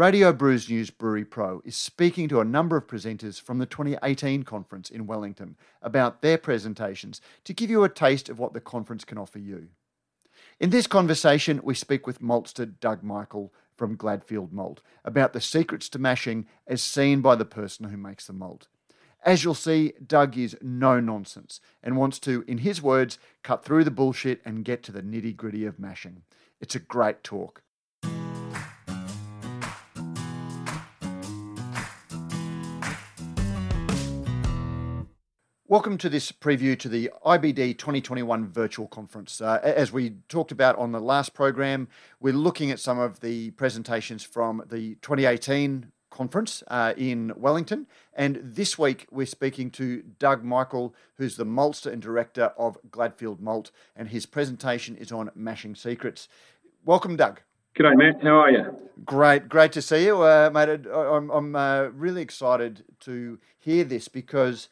Radio Brews News Brewery Pro is speaking to a number of presenters from the 2018 conference in Wellington about their presentations to give you a taste of what the conference can offer you. In this conversation, we speak with maltster Doug Michael from Gladfield Malt about the secrets to mashing as seen by the person who makes the malt. As you'll see, Doug is no nonsense and wants to, in his words, cut through the bullshit and get to the nitty gritty of mashing. It's a great talk. Welcome to this preview to the IBD 2021 virtual conference. Uh, as we talked about on the last program, we're looking at some of the presentations from the 2018 conference uh, in Wellington. And this week we're speaking to Doug Michael, who's the maltster and director of Gladfield Malt, and his presentation is on mashing secrets. Welcome, Doug. G'day, Matt. How are you? Great, great to see you, uh, mate. I'm, I'm uh, really excited to hear this because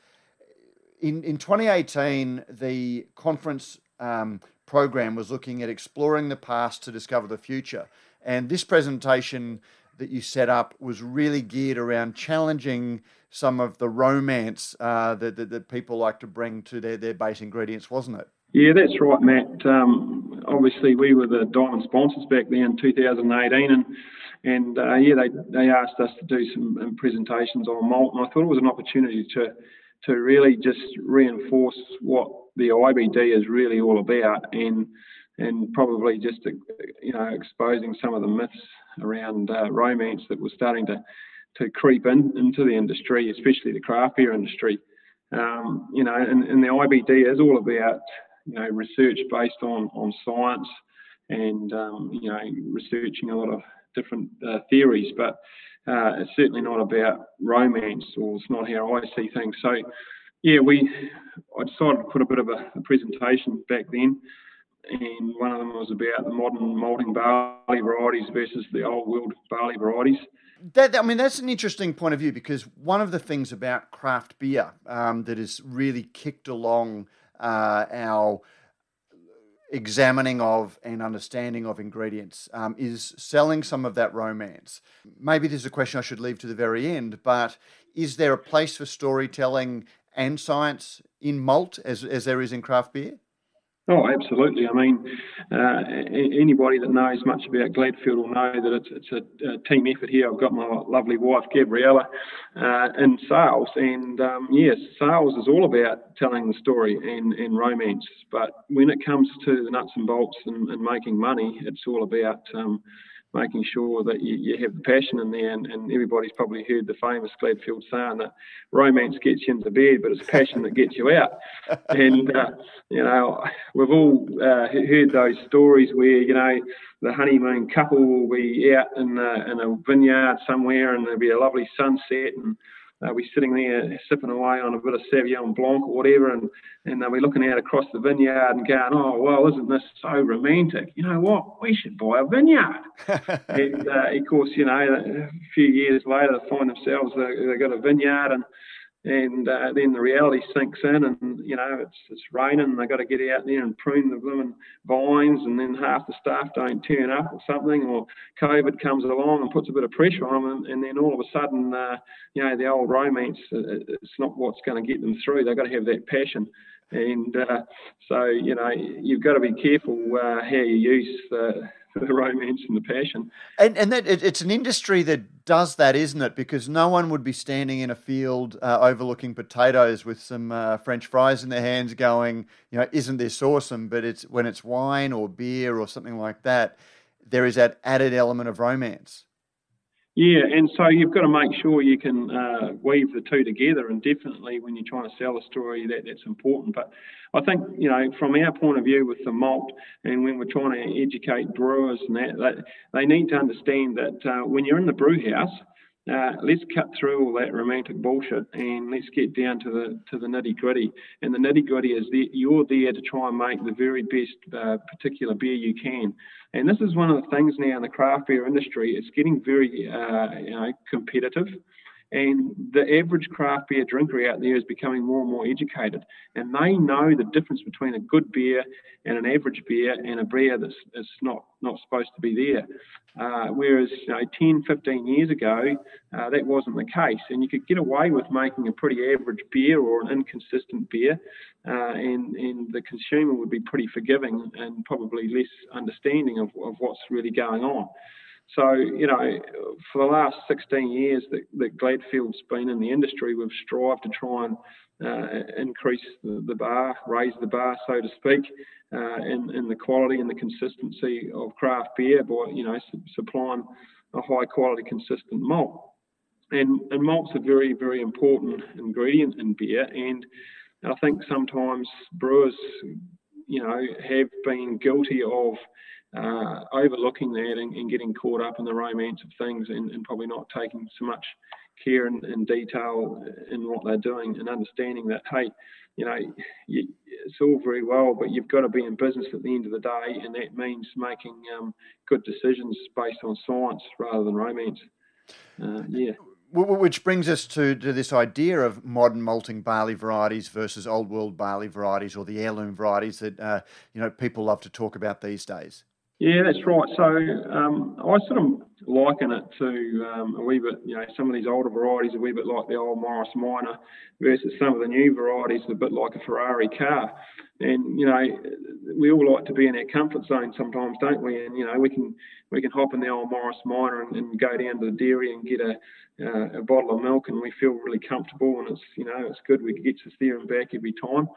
in in 2018 the conference um, program was looking at exploring the past to discover the future, and this presentation that you set up was really geared around challenging some of the romance uh, that, that, that, people like to bring to their, their base ingredients, wasn't it? Yeah, that's right, Matt. Um, obviously, we were the diamond sponsors back then, 2018, and and uh, yeah, they they asked us to do some um, presentations on malt, and I thought it was an opportunity to to really just reinforce what the IBD is really all about, and and probably just you know exposing some of the myths around uh, romance that was starting to to creep in into the industry, especially the craft beer industry. Um, you know, and, and, the IBD is all about you know research based on on science and um, you know researching a lot of different uh, theories, but uh, it's certainly not about romance, or it's not how I see things. So, yeah, we I decided to put a bit of a, a presentation back then and one of them was about the modern malting barley varieties versus the old world barley varieties. That, I mean, that's an interesting point of view because one of the things about craft beer um, that has really kicked along uh, our examining of and understanding of ingredients um, is selling some of that romance. Maybe this is a question I should leave to the very end, but is there a place for storytelling and science in malt as, as there is in craft beer? Oh, absolutely. I mean, uh, anybody that knows much about Gladfield will know that it's, it's a, a, team effort here. I've got my lovely wife, Gabriella, uh, in sales. And um, yes, sales is all about telling the story and, and romance. But when it comes to the nuts and bolts and, and making money, it's all about um, making sure that you, you have the passion in there. And, and, everybody's probably heard the famous Gladfield saying that romance gets you into bed, but it's passion that gets you out. And, uh, you know, we've all uh, heard those stories where, you know, the honeymoon couple will be out in a, in a vineyard somewhere and there'll be a lovely sunset and uh, we're sitting there sipping away on a bit of Sauvignon Blanc or whatever, and, and we're looking out across the vineyard and going, oh, well, isn't this so romantic? You know what? We should buy a vineyard. and uh, of course, you know, a few years later, they find themselves, they've got a vineyard and and uh, then the reality sinks in, and you know it's it's raining, and they've got to get out there and prune the blooming vines, and then half the staff don't turn up or something, or COVID comes along and puts a bit of pressure on them, and, and then all of a sudden, uh, you know, the old romance, uh, it's not what's going to get them through. They've got to have that passion, and uh, so you know you've got to be careful uh, how you use the the romance and the passion. And and that it, it's an industry that does that, isn't it? Because no one would be standing in a field uh, overlooking potatoes with some uh, French fries in their hands, going, you know, isn't this awesome? But it's when it's wine or beer or something like that, there is that added element of romance. Yeah, and so you've got to make sure you can uh, weave the two together, and definitely when you're trying to sell a story, that that's important. But I think you know, from our point of view with the malt, and when we're trying to educate brewers and that, that they need to understand that uh, when you're in the brew house, uh, let's cut through all that romantic bullshit and let's get down to the to the nitty gritty. And the nitty gritty is that you're there to try and make the very best uh, particular beer you can. And this is one of the things now in the craft beer industry. It's getting very uh, you know competitive. And the average craft beer drinker out there is becoming more and more educated, and they know the difference between a good beer and an average beer and a beer that's, that's not, not supposed to be there. Uh, whereas you know, 10, 15 years ago, uh, that wasn't the case, and you could get away with making a pretty average beer or an inconsistent beer, uh, and, and the consumer would be pretty forgiving and probably less understanding of, of what's really going on. So, you know, for the last 16 years that, that Gladfield's been in the industry, we've strived to try and uh, increase the, the, bar, raise the bar, so to speak, uh, in, in the quality and the consistency of craft beer by, you know, su- supplying a high quality, consistent malt. And, and malt's a very, very important ingredient in beer. And I think sometimes brewers, you know, have been guilty of uh, overlooking that and, and, getting caught up in the romance of things and, and probably not taking so much care and, and, detail in what they're doing and understanding that, hey, you know, you, it's all very well, but you've got to be in business at the end of the day, and that means making um, good decisions based on science rather than romance. Uh, yeah. Which brings us to, to this idea of modern malting barley varieties versus old world barley varieties or the heirloom varieties that uh, you know people love to talk about these days. Yeah, that's right. So um, I sort of liken it to um, a wee bit, you know, some of these older varieties a wee bit like the old Morris Minor versus some of the new varieties a bit like a Ferrari car. And you know, we all like to be in our comfort zone sometimes, don't we? And you know, we can we can hop in the old Morris Minor and, and go down to the dairy and get a uh, a bottle of milk, and we feel really comfortable, and it's you know it's good. We get to there and back every time.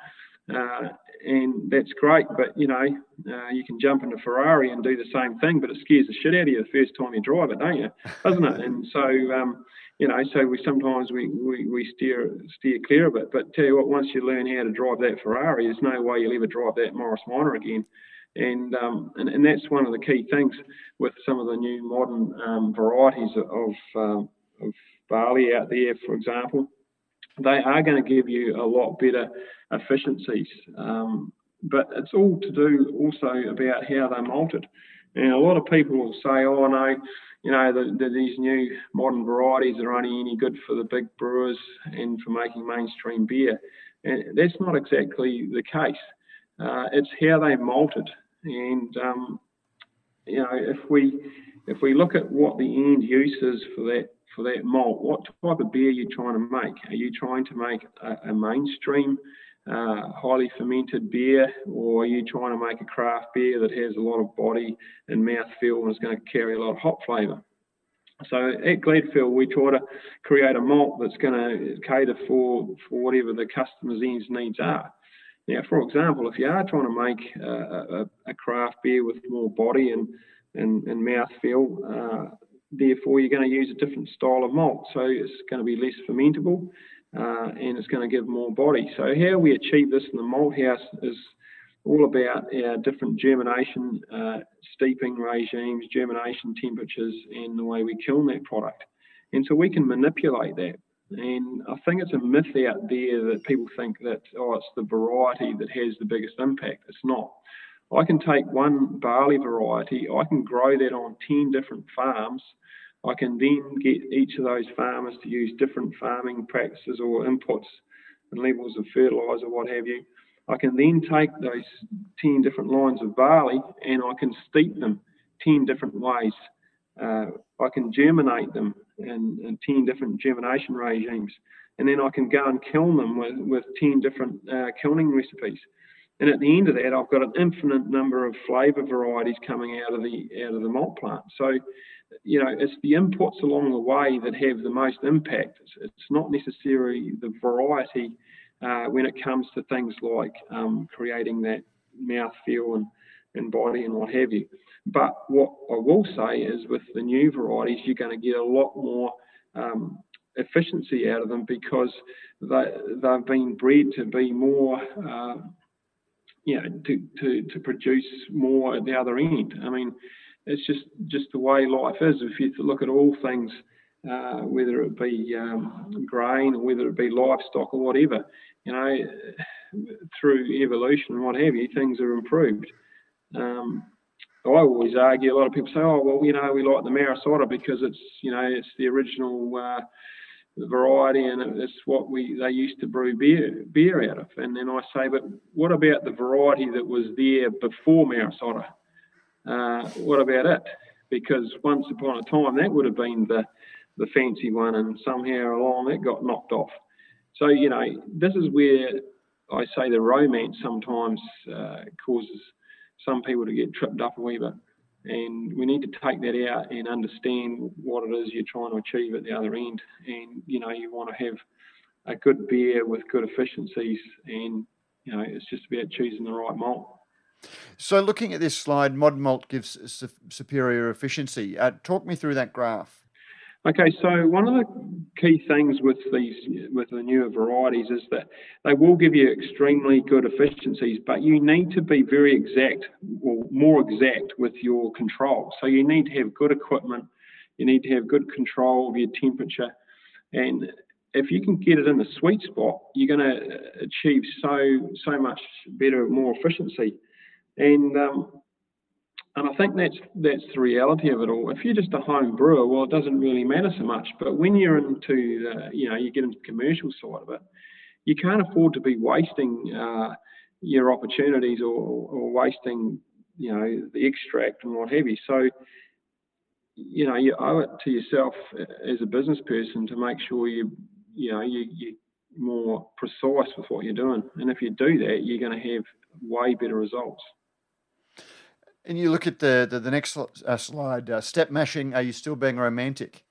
Uh, and that's great. But you know, uh, you can jump into Ferrari and do the same thing, but it scares the shit out of you the first time you drive it, don't you? Doesn't it? And so, um, you know, so we sometimes we, we, we steer steer clear of it. But tell you what, once you learn how to drive that Ferrari, there's no way you'll ever drive that Morris Minor again. And, um, and and that's one of the key things with some of the new modern um, varieties of um, of barley out there, for example they are going to give you a lot better efficiencies. Um, but it's all to do also about how they're malted. And a lot of people will say, oh, no, you know, the, the, these new modern varieties are only any good for the big brewers and for making mainstream beer. And that's not exactly the case. Uh, it's how they malted. And, um, you know, if we if we look at what the end use is for that for that malt, what type of beer are you trying to make? Are you trying to make a, a mainstream, uh, highly fermented beer, or are you trying to make a craft beer that has a lot of body and mouthfeel and is going to carry a lot of hop flavour? So at Gladfield, we try to create a malt that's going to cater for, for whatever the customer's ends needs are. Now, for example, if you are trying to make a, a, a craft beer with more body and and, and mouthfeel, uh, therefore you're going to use a different style of malt. So it's going to be less fermentable uh, and it's going to give more body. So how we achieve this in the malt house is all about our different germination, uh, steeping regimes, germination temperatures, and the way we kiln that product. And so we can manipulate that. And I think it's a myth out there that people think that, oh, it's the variety that has the biggest impact. It's not. I can take one barley variety, I can grow that on 10 different farms. I can then get each of those farmers to use different farming practices or inputs and levels of fertilizer, what have you. I can then take those 10 different lines of barley and I can steep them 10 different ways. Uh, I can germinate them in, in, 10 different germination regimes. And then I can go and kiln them with, with 10 different uh, kilning recipes. And at the end of that, I've got an infinite number of flavour varieties coming out of the out of the malt plant. So, you know, it's the inputs along the way that have the most impact. It's, it's not necessarily the variety uh, when it comes to things like um, creating that mouth feel and, and body and what have you. But what I will say is with the new varieties, you're going to get a lot more um, efficiency out of them because they, they've been bred to be more uh, you know, to, to, to produce more at the other end. I mean, it's just just the way life is. If you look at all things, uh, whether it be um, grain or whether it be livestock or whatever, you know, through evolution and what have you, things are improved. Um, I always argue. A lot of people say, "Oh, well, you know, we like the Maris Otter because it's, you know, it's the original." Uh, variety, and it's what we they used to brew beer beer out of. And then I say, but what about the variety that was there before Maris Otter? Uh, what about it? Because once upon a time that would have been the the fancy one, and somehow along it got knocked off. So you know, this is where I say the romance sometimes uh, causes some people to get tripped up a wee bit. And we need to take that out and understand what it is you're trying to achieve at the other end. And, you know, you want to have a good beer with good efficiencies. And, you know, it's just about choosing the right malt. So, looking at this slide, modern malt gives superior efficiency. Uh, talk me through that graph. Okay, so one of the key things with these with the newer varieties is that they will give you extremely good efficiencies, but you need to be very exact or more exact with your control. So you need to have good equipment, you need to have good control of your temperature, and if you can get it in the sweet spot, you're going to achieve so so much better, more efficiency. And um, and I think that's that's the reality of it all. If you're just a home brewer, well, it doesn't really matter so much. But when you're into, the, you know, you get into the commercial side of it, you can't afford to be wasting uh, your opportunities or, or wasting, you know, the extract and what have you. So, you know, you owe it to yourself as a business person to make sure you, you know, you, you're more precise with what you're doing. And if you do that, you're going to have way better results. And you look at the the, the next uh, slide, uh, step mashing. Are you still being romantic?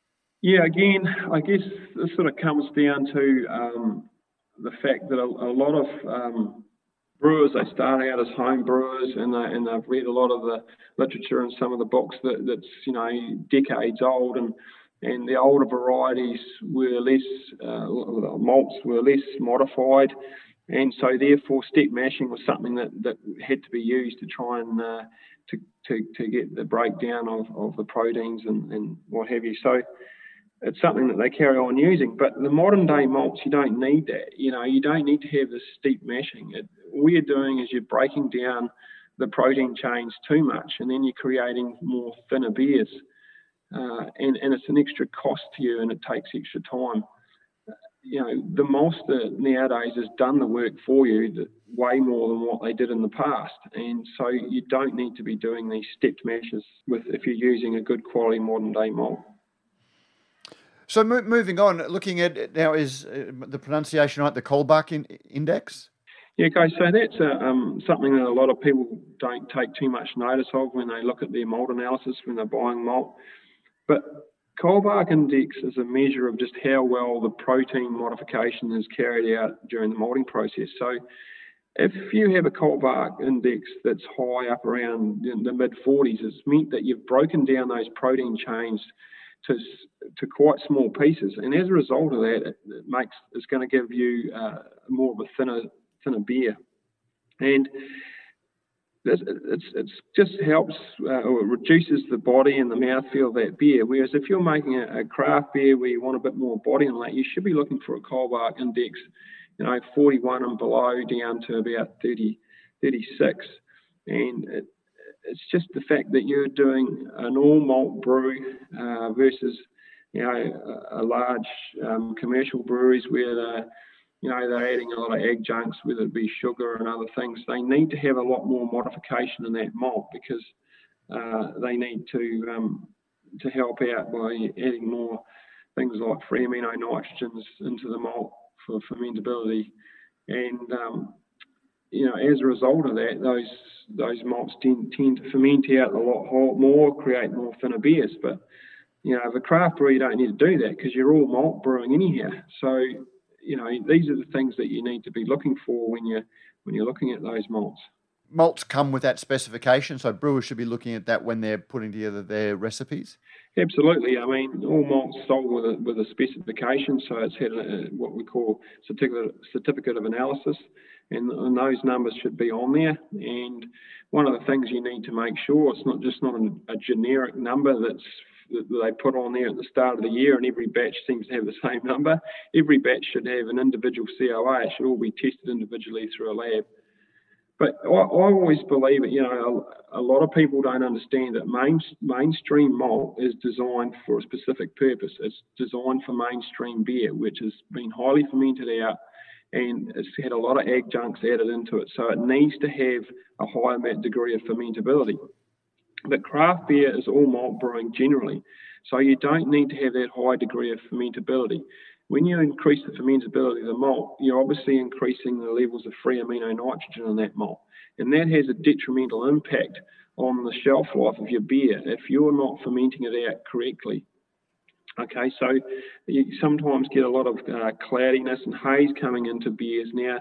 Yeah, again, I guess this sort of comes down to um, the fact that a, a lot of um, brewers they start out as home brewers and they and they've read a lot of the literature and some of the books that, that's you know decades old and and the older varieties were less uh, malts were less modified and so therefore step mashing was something that, that had to be used to try and uh, to, to, to get the breakdown of, of the proteins and, and what have you. So it's something that they carry on using. But the modern day malts, you don't need that. You know, you don't need to have this steep mashing. It, all you're doing is you're breaking down the protein chains too much, and then you're creating more thinner beers. Uh, and, and it's an extra cost to you, and it takes extra time you know, the maltster nowadays has done the work for you way more than what they did in the past. And so you don't need to be doing these stepped mashes with if you're using a good quality modern day malt. So mo- moving on, looking at now is uh, the pronunciation right, the Kolbach in- index? Yeah, guys, so that's uh, um, something that a lot of people don't take too much notice of when they look at their malt analysis when they're buying malt. But Kolbach index is a measure of just how well the protein modification is carried out during the malting process. So if you have a Kolbach index that's high up around the mid 40s, it's meant that you've broken down those protein chains to, to quite small pieces. And as a result of that, it, it makes it's going to give you uh, more of a thinner thinner beer. And it's, it's just helps uh, or reduces the body and the mouthfeel of that beer. Whereas if you're making a, a, craft beer where you want a bit more body and that, you should be looking for a Kolbach index, you know, 41 and below down to about 30, 36. And it, it's just the fact that you're doing an all malt brew uh, versus, you know, a, a large um, commercial breweries where you know, they're adding a lot of adjuncts, whether it be sugar and other things. They need to have a lot more modification in that malt because uh, they need to um, to help out by adding more things like free amino nitrogens into the malt for fermentability. And um, you know, as a result of that, those those malts tend, tend to ferment out a lot more, create more thinner beers. But you know, a craft brewer, you don't need to do that because you're all malt brewing anyhow. So you know, these are the things that you need to be looking for when you're when you're looking at those malts. Malts come with that specification, so brewers should be looking at that when they're putting together their recipes. Absolutely. I mean, all malts sold with a, with a specification, so it's had a, what we call certificate certificate of analysis, and, and those numbers should be on there. And one of the things you need to make sure it's not just not a, a generic number that's that they put on there at the start of the year, and every batch seems to have the same number. Every batch should have an individual COA. It should all be tested individually through a lab. But I, I always believe it. You know, a, a, lot of people don't understand that main, mainstream malt is designed for a specific purpose. It's designed for mainstream beer, which has been highly fermented out and it's had a lot of adjuncts added into it. So it needs to have a higher degree of fermentability. But craft beer is all malt brewing generally. So you don't need to have that high degree of fermentability. When you increase the fermentability of the malt, you're obviously increasing the levels of free amino nitrogen in that malt. And that has a detrimental impact on the shelf life of your beer if you're not fermenting it out correctly. Okay, so you sometimes get a lot of uh, cloudiness and haze coming into beers now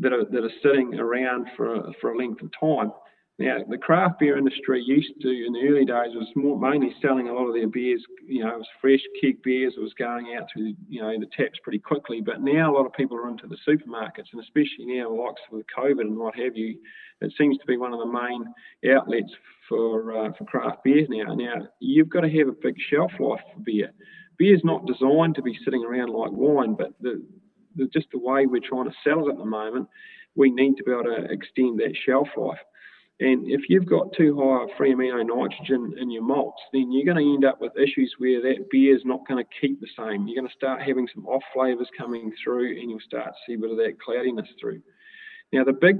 that are, that are sitting around for a, for a length of time. Now, the craft beer industry used to, in the early days, was more, mainly selling a lot of their beers. You know, it was fresh keg beers. It was going out through, you know, the taps pretty quickly. But now a lot of people are into the supermarkets, and especially now, likes with COVID and what have you, it seems to be one of the main outlets for uh, for craft beer now. Now, you've got to have a big shelf life for beer. Beer is not designed to be sitting around like wine, but the, the just the way we're trying to sell it at the moment, we need to be able to extend that shelf life. And if you've got too high a free amino nitrogen in your malts, then you're going to end up with issues where that beer is not going to keep the same. You're going to start having some off flavors coming through, and you'll start to see a bit of that cloudiness through. Now, the big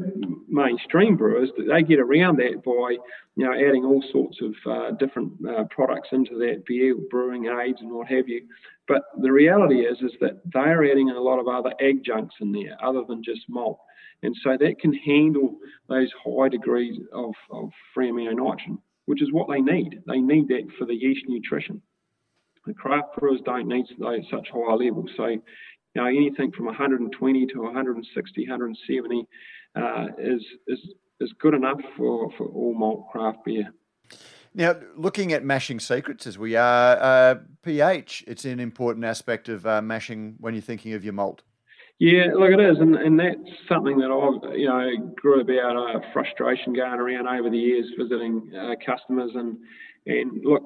mainstream brewers, they get around that by, you know, adding all sorts of uh, different uh, products into that beer, brewing aids and what have you. But the reality is, is that they're adding a lot of other adjuncts in there, other than just malt. And so that can handle those high degrees of, of free amino nitrogen, which is what they need. They need that for the yeast nutrition. The craft brewers don't need those such high levels. So, know, anything from 120 to 160, 170 uh, is, is, is good enough for, for all malt craft beer. Now, looking at mashing secrets as we are, uh, pH, it's an important aspect of uh, mashing when you're thinking of your malt. Yeah, look, it is, and, and that's something that I've, you know, grew about a frustration going around over the years visiting uh, customers, and and look,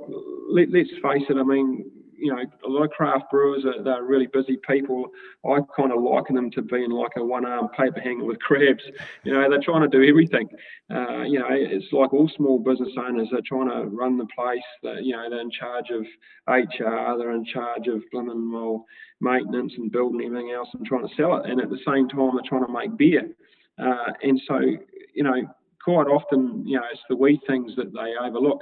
let, let's face it, I mean, you know, a lot of craft brewers are they're really busy people. I kind of liken them to being like a one-armed paper hanger with crabs. You know, they're trying to do everything. Uh, you know, it's like all small business owners. They're trying to run the place. You know, they're in charge of HR. They're in charge of blooming well maintenance and building everything else and trying to sell it. And at the same time, they're trying to make beer. Uh, and so, you know, quite often, you know, it's the wee things that they overlook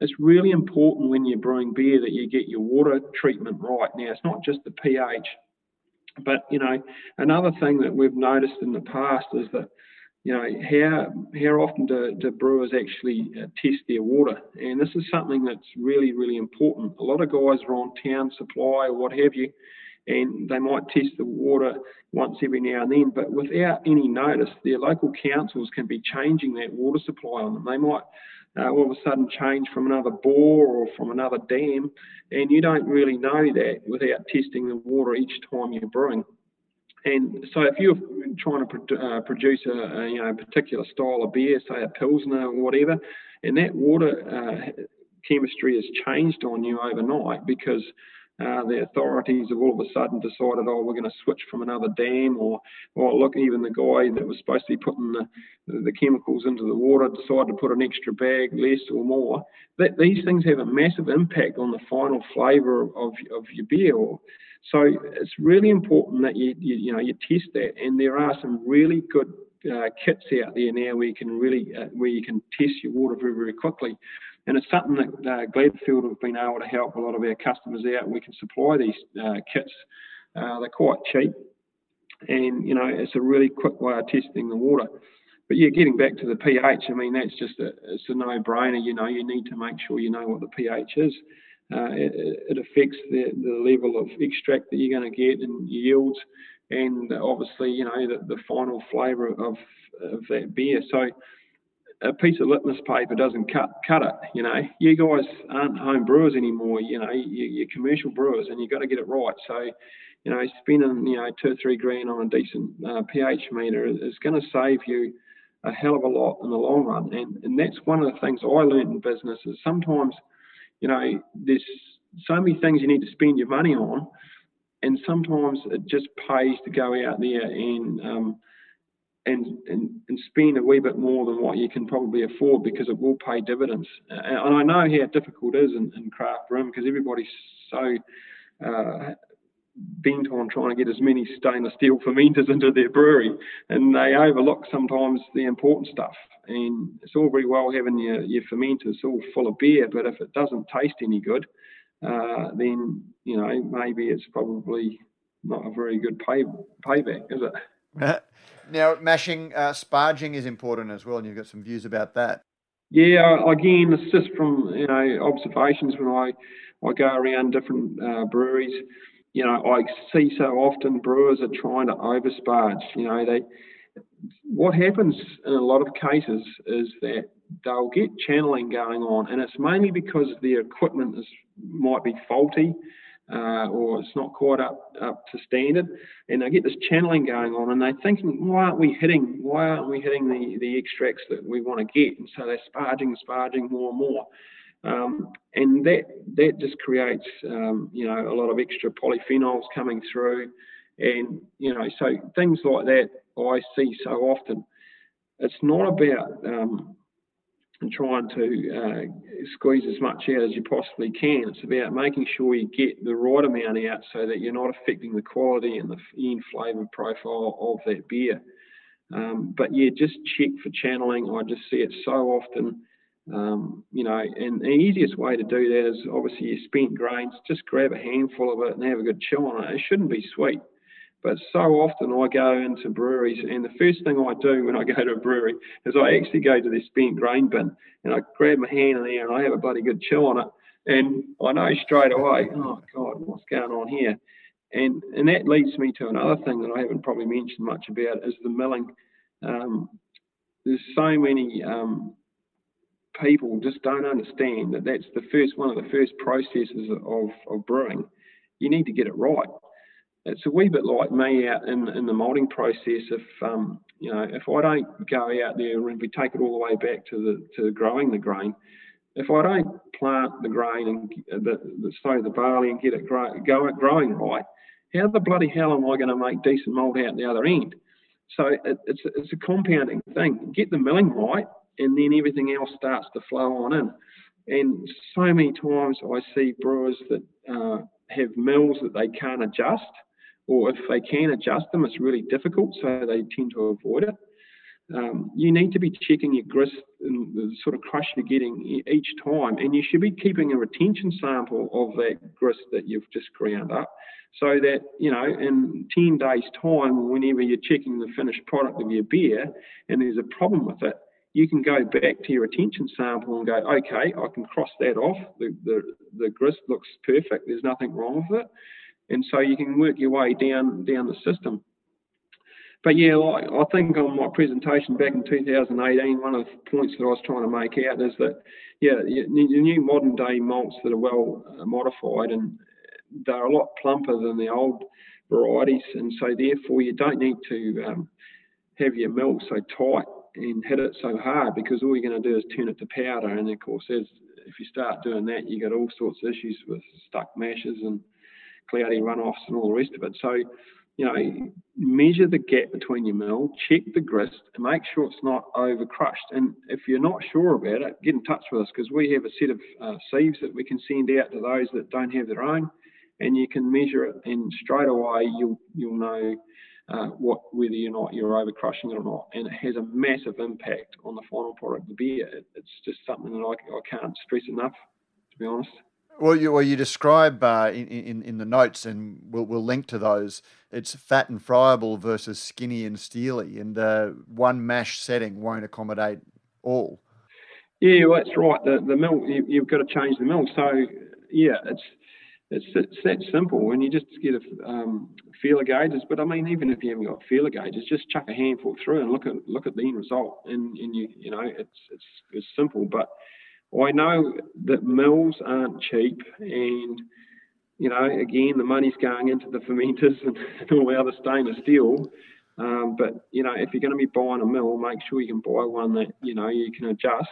it's really important when you're brewing beer that you get your water treatment right. Now, it's not just the pH, but you know, another thing that we've noticed in the past is that you know how how often do, do brewers actually uh, test their water, and this is something that's really really important. A lot of guys are on town supply or what have you, and they might test the water once every now and then, but without any notice, their local councils can be changing that water supply on them. They might uh, all of a sudden change from another bore or from another dam, and you don't really know that without testing the water each time you're brewing. And so, if you're trying to uh, produce a, a, you know particular style of beer, say a pilsner or whatever, and that water uh, chemistry has changed on you overnight because uh, the authorities have all of a sudden decided, oh, we're going to switch from another dam, or, or look, even the guy that was supposed to be putting the, the chemicals into the water decided to put an extra bag, less or more. That these things have a massive impact on the final flavour of, of your beer. So it's really important that you, you, you know you test that, and there are some really good uh, kits out there now where you can really uh, where you can test your water very very quickly. And it's something that uh, Gladfield have been able to help a lot of our customers out. We can supply these uh, kits. Uh, they're quite cheap, and you know it's a really quick way of testing the water. But yeah, getting back to the pH, I mean that's just a it's a no-brainer. You know, you need to make sure you know what the pH is. Uh, it, it, affects the, the level of extract that you're going to get and yields, and obviously you know the, the final flavour of of that beer. So a piece of litmus paper doesn't cut cut it. You know, you guys aren't home brewers anymore. You know, you, are commercial brewers, and you've got to get it right. So, you know, spending you know two or three grand on a decent uh, pH meter is, going to save you a hell of a lot in the long run. And and that's one of the things I learned in business is sometimes, you know, there's so many things you need to spend your money on, and sometimes it just pays to go out there and um, and, and, and spend a wee bit more than what you can probably afford because it will pay dividends. And I know how difficult it is in, in craft brewing because everybody's so uh, bent on trying to get as many stainless steel fermenters into their brewery, and they overlook sometimes the important stuff. And it's all very well having your, your fermenters all full of beer, but if it doesn't taste any good, uh, then you know maybe it's probably not a very good pay, payback, is it? now, mashing, uh, sparging is important as well, and you've got some views about that. Yeah, again, it's just from you know observations when I I go around different uh, breweries you know, I see so often brewers are trying to oversparge. You know, they what happens in a lot of cases is that they'll get channeling going on, and it's mainly because the equipment is might be faulty. Uh, or it's not quite up up to standard, and they get this channeling going on, and they're thinking, why aren't we hitting? Why aren't we hitting the the extracts that we want to get? And so they're sparging, sparging more and more. Um, and that that just creates um, you know a lot of extra polyphenols coming through, and you know so things like that I see so often. It's not about um, trying to uh, squeeze as much out as you possibly can. It's about making sure you get the right amount out so that you're not affecting the quality and the end flavour profile of that beer. Um, but yeah, just check for channeling. I just see it so often um, you know, and the easiest way to do that is obviously your spent grains, just grab a handful of it and have a good chill on it. It shouldn't be sweet. But so often I go into breweries, and the first thing I do when I go to a brewery is I actually go to the spent grain bin and I grab my hand in there and I have a bloody good chill on it. And I know straight away, oh God, what's going on here? And and that leads me to another thing that I haven't probably mentioned much about is the milling. Um, there's so many um, people just don't understand that that's the first one of the first processes of, of brewing. You need to get it right. It's a wee bit like me out in, in the malting process. If um, you know, if I don't go out there and we take it all the way back to the to growing the grain, if I don't plant the grain and the, the the barley and get it grow, go it growing right, how the bloody hell am I going to make decent malt out the other end? So it, it's it's a compounding thing. Get the milling right, and then everything else starts to flow on in. And so many times I see brewers that uh, have mills that they can't adjust, or if they can adjust them, it's really difficult, so they tend to avoid it. Um, you need to be checking your grist and the sort of crush you're getting each time, and you should be keeping a retention sample of that grist that you've just ground up, so that you know in 10 days' time, whenever you're checking the finished product of your beer and there's a problem with it, you can go back to your retention sample and go, okay, I can cross that off. The, the, the grist looks perfect. There's nothing wrong with it. And so you can work your way down down the system. But yeah, I think on my presentation back in 2018, one of the points that I was trying to make out is that, yeah, the new modern day malts that are well uh, modified and they're a lot plumper than the old varieties. And so therefore you don't need to um, have your mill so tight and hit it so hard because all you're going to do is turn it to powder. And of course, as if you start doing that, you get all sorts of issues with stuck mashes and cloudy runoffs and all the rest of it. So, you know, measure the gap between your mill, check the grist, and make sure it's not over crushed. And if you're not sure about it, get in touch with us because we have a set of uh, sieves that we can send out to those that don't have their own, and you can measure it, and straight away you'll you'll know uh, what whether or not you're over crushing it or not, and it has a massive impact on the final product of the beer. It, it's just something that I, I can't stress enough, to be honest. Well, you well you describe uh, in, in in the notes, and we'll we'll link to those. It's fat and friable versus skinny and steely, and uh, one mash setting won't accommodate all. Yeah, well, that's right. The the mill you, have got to change the mill. So yeah, it's it's, it's that simple, and you just get a um, feeler gauges. But I mean, even if you haven't got feeler gauges, just chuck a handful through and look at look at the end result, and, and you you know it's it's it's simple. But I know that mills aren't cheap, and you know again the money's going into the fermenters and, all the other stainless steel. Um, but you know if you're going to be buying a mill, make sure you can buy one that you know you can adjust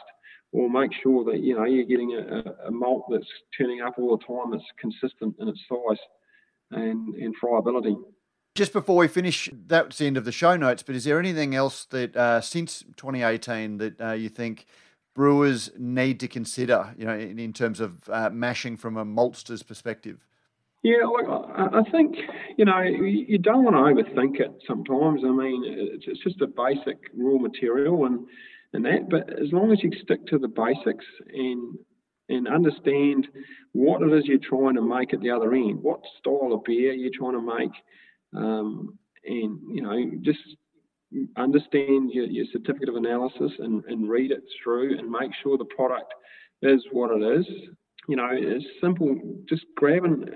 or make sure that you know you're getting a, a, malt that's turning up all the time that's consistent in its size and, and friability. Just before we finish, that's the end of the show notes. But is there anything else that uh, since 2018 that uh, you think brewers need to consider, you know, in, in terms of uh, mashing from a maltster's perspective? Yeah, look, I think you know you don't want to overthink it. Sometimes, I mean, it's, just a basic raw material and and that. But as long as you stick to the basics and and understand what it is you're trying to make at the other end, what style of beer you're trying to make, um, and you know just understand your, your certificate of analysis and, and read it through and make sure the product is what it is you know, it's simple, just grabbing.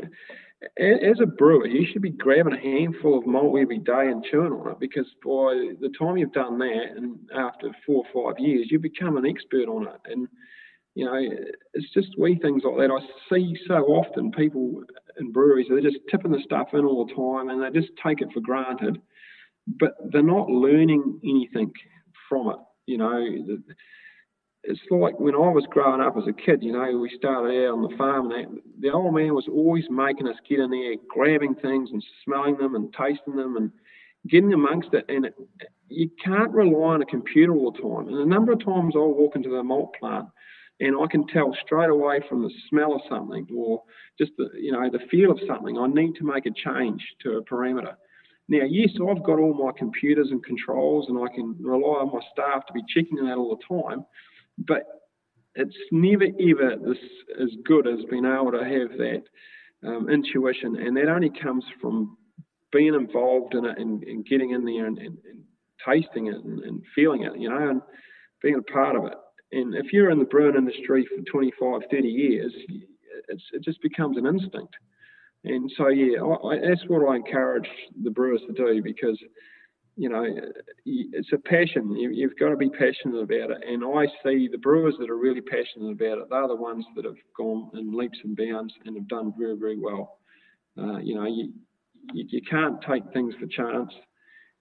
As a brewer, you should be grabbing a handful of malt every day and chewing on it because by the time you've done that, and after four or five years, you become an expert on it. And you know, it's just wee things like that. I see so often people in breweries they're just tipping the stuff in all the time and they just take it for granted, but they're not learning anything from it. You know, it's like when I was growing up as a kid, you know, we started out on the farm and the old man was always making us get in there, grabbing things and smelling them and tasting them and getting amongst it. And you can't rely on a computer all the time. And a number of times I'll walk into the malt plant and I can tell straight away from the smell of something or just the, you know, the feel of something, I need to make a change to a parameter. Now, yes, I've got all my computers and controls and I can rely on my staff to be checking that all the time but it's never ever this as good as being able to have that um, intuition, and that only comes from being involved in it and, and getting in there and, and, and tasting it and, and, feeling it, you know, and being a part of it. And if you're in the brewing industry for 25, 30 years, it just becomes an instinct. And so, yeah, I, I, that's what I encourage the brewers to do because you know, it's a passion. You, have got to be passionate about it. And I see the brewers that are really passionate about it. They're the ones that have gone in leaps and bounds and have done very, very well. Uh, you know, you, you, you can't take things for chance.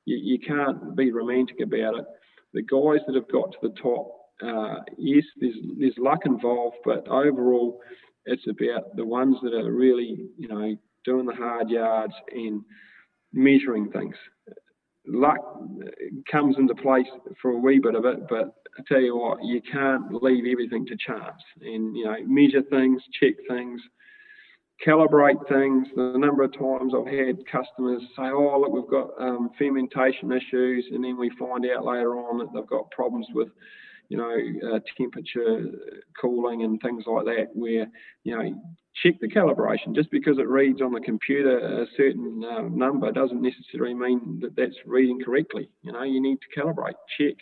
You, you can't be romantic about it. The guys that have got to the top, uh, yes, there's there's luck involved, but overall, it's about the ones that are really, you know, doing the hard yards and measuring things luck comes into place for a wee bit of it, but I tell you what, you can't leave everything to chance. And you know, measure things, check things, calibrate things. The number of times I've had customers say, "Oh, look, we've got um, fermentation issues," and then we find out later on that they've got problems with you know, uh, temperature, cooling, and things like that, where you know, check the calibration. Just because it reads on the computer a certain uh, number doesn't necessarily mean that that's reading correctly. You know, you need to calibrate, check,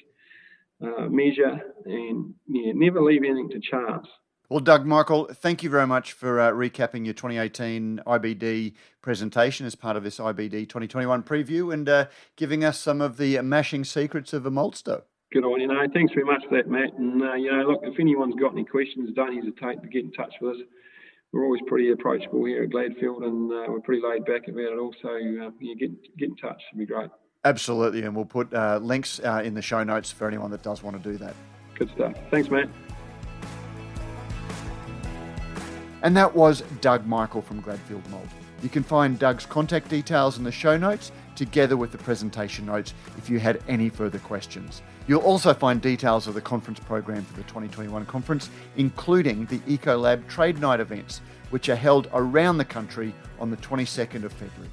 uh, measure, and yeah, never leave anything to chance. Well, Doug Michael, thank you very much for uh, recapping your 2018 IBD presentation as part of this IBD 2021 preview and uh, giving us some of the mashing secrets of a maltster good on you. Know, thanks very much for that, Matt. And uh, you know, look, if anyone's got any questions, don't hesitate to get in touch with us. We're always pretty approachable here at Gladfield, and uh, we're pretty laid back about it. Also, uh, yeah, get get in touch. It'd be great. Absolutely, and we'll put uh, links uh, in the show notes for anyone that does want to do that. Good stuff. Thanks, Matt. And that was Doug Michael from Gladfield Malt. You can find Doug's contact details in the show notes, together with the presentation notes if you had any further questions. You'll also find details of the conference program for the 2021 conference, including the Ecolab Trade Night events, which are held around the country on the 22nd of February.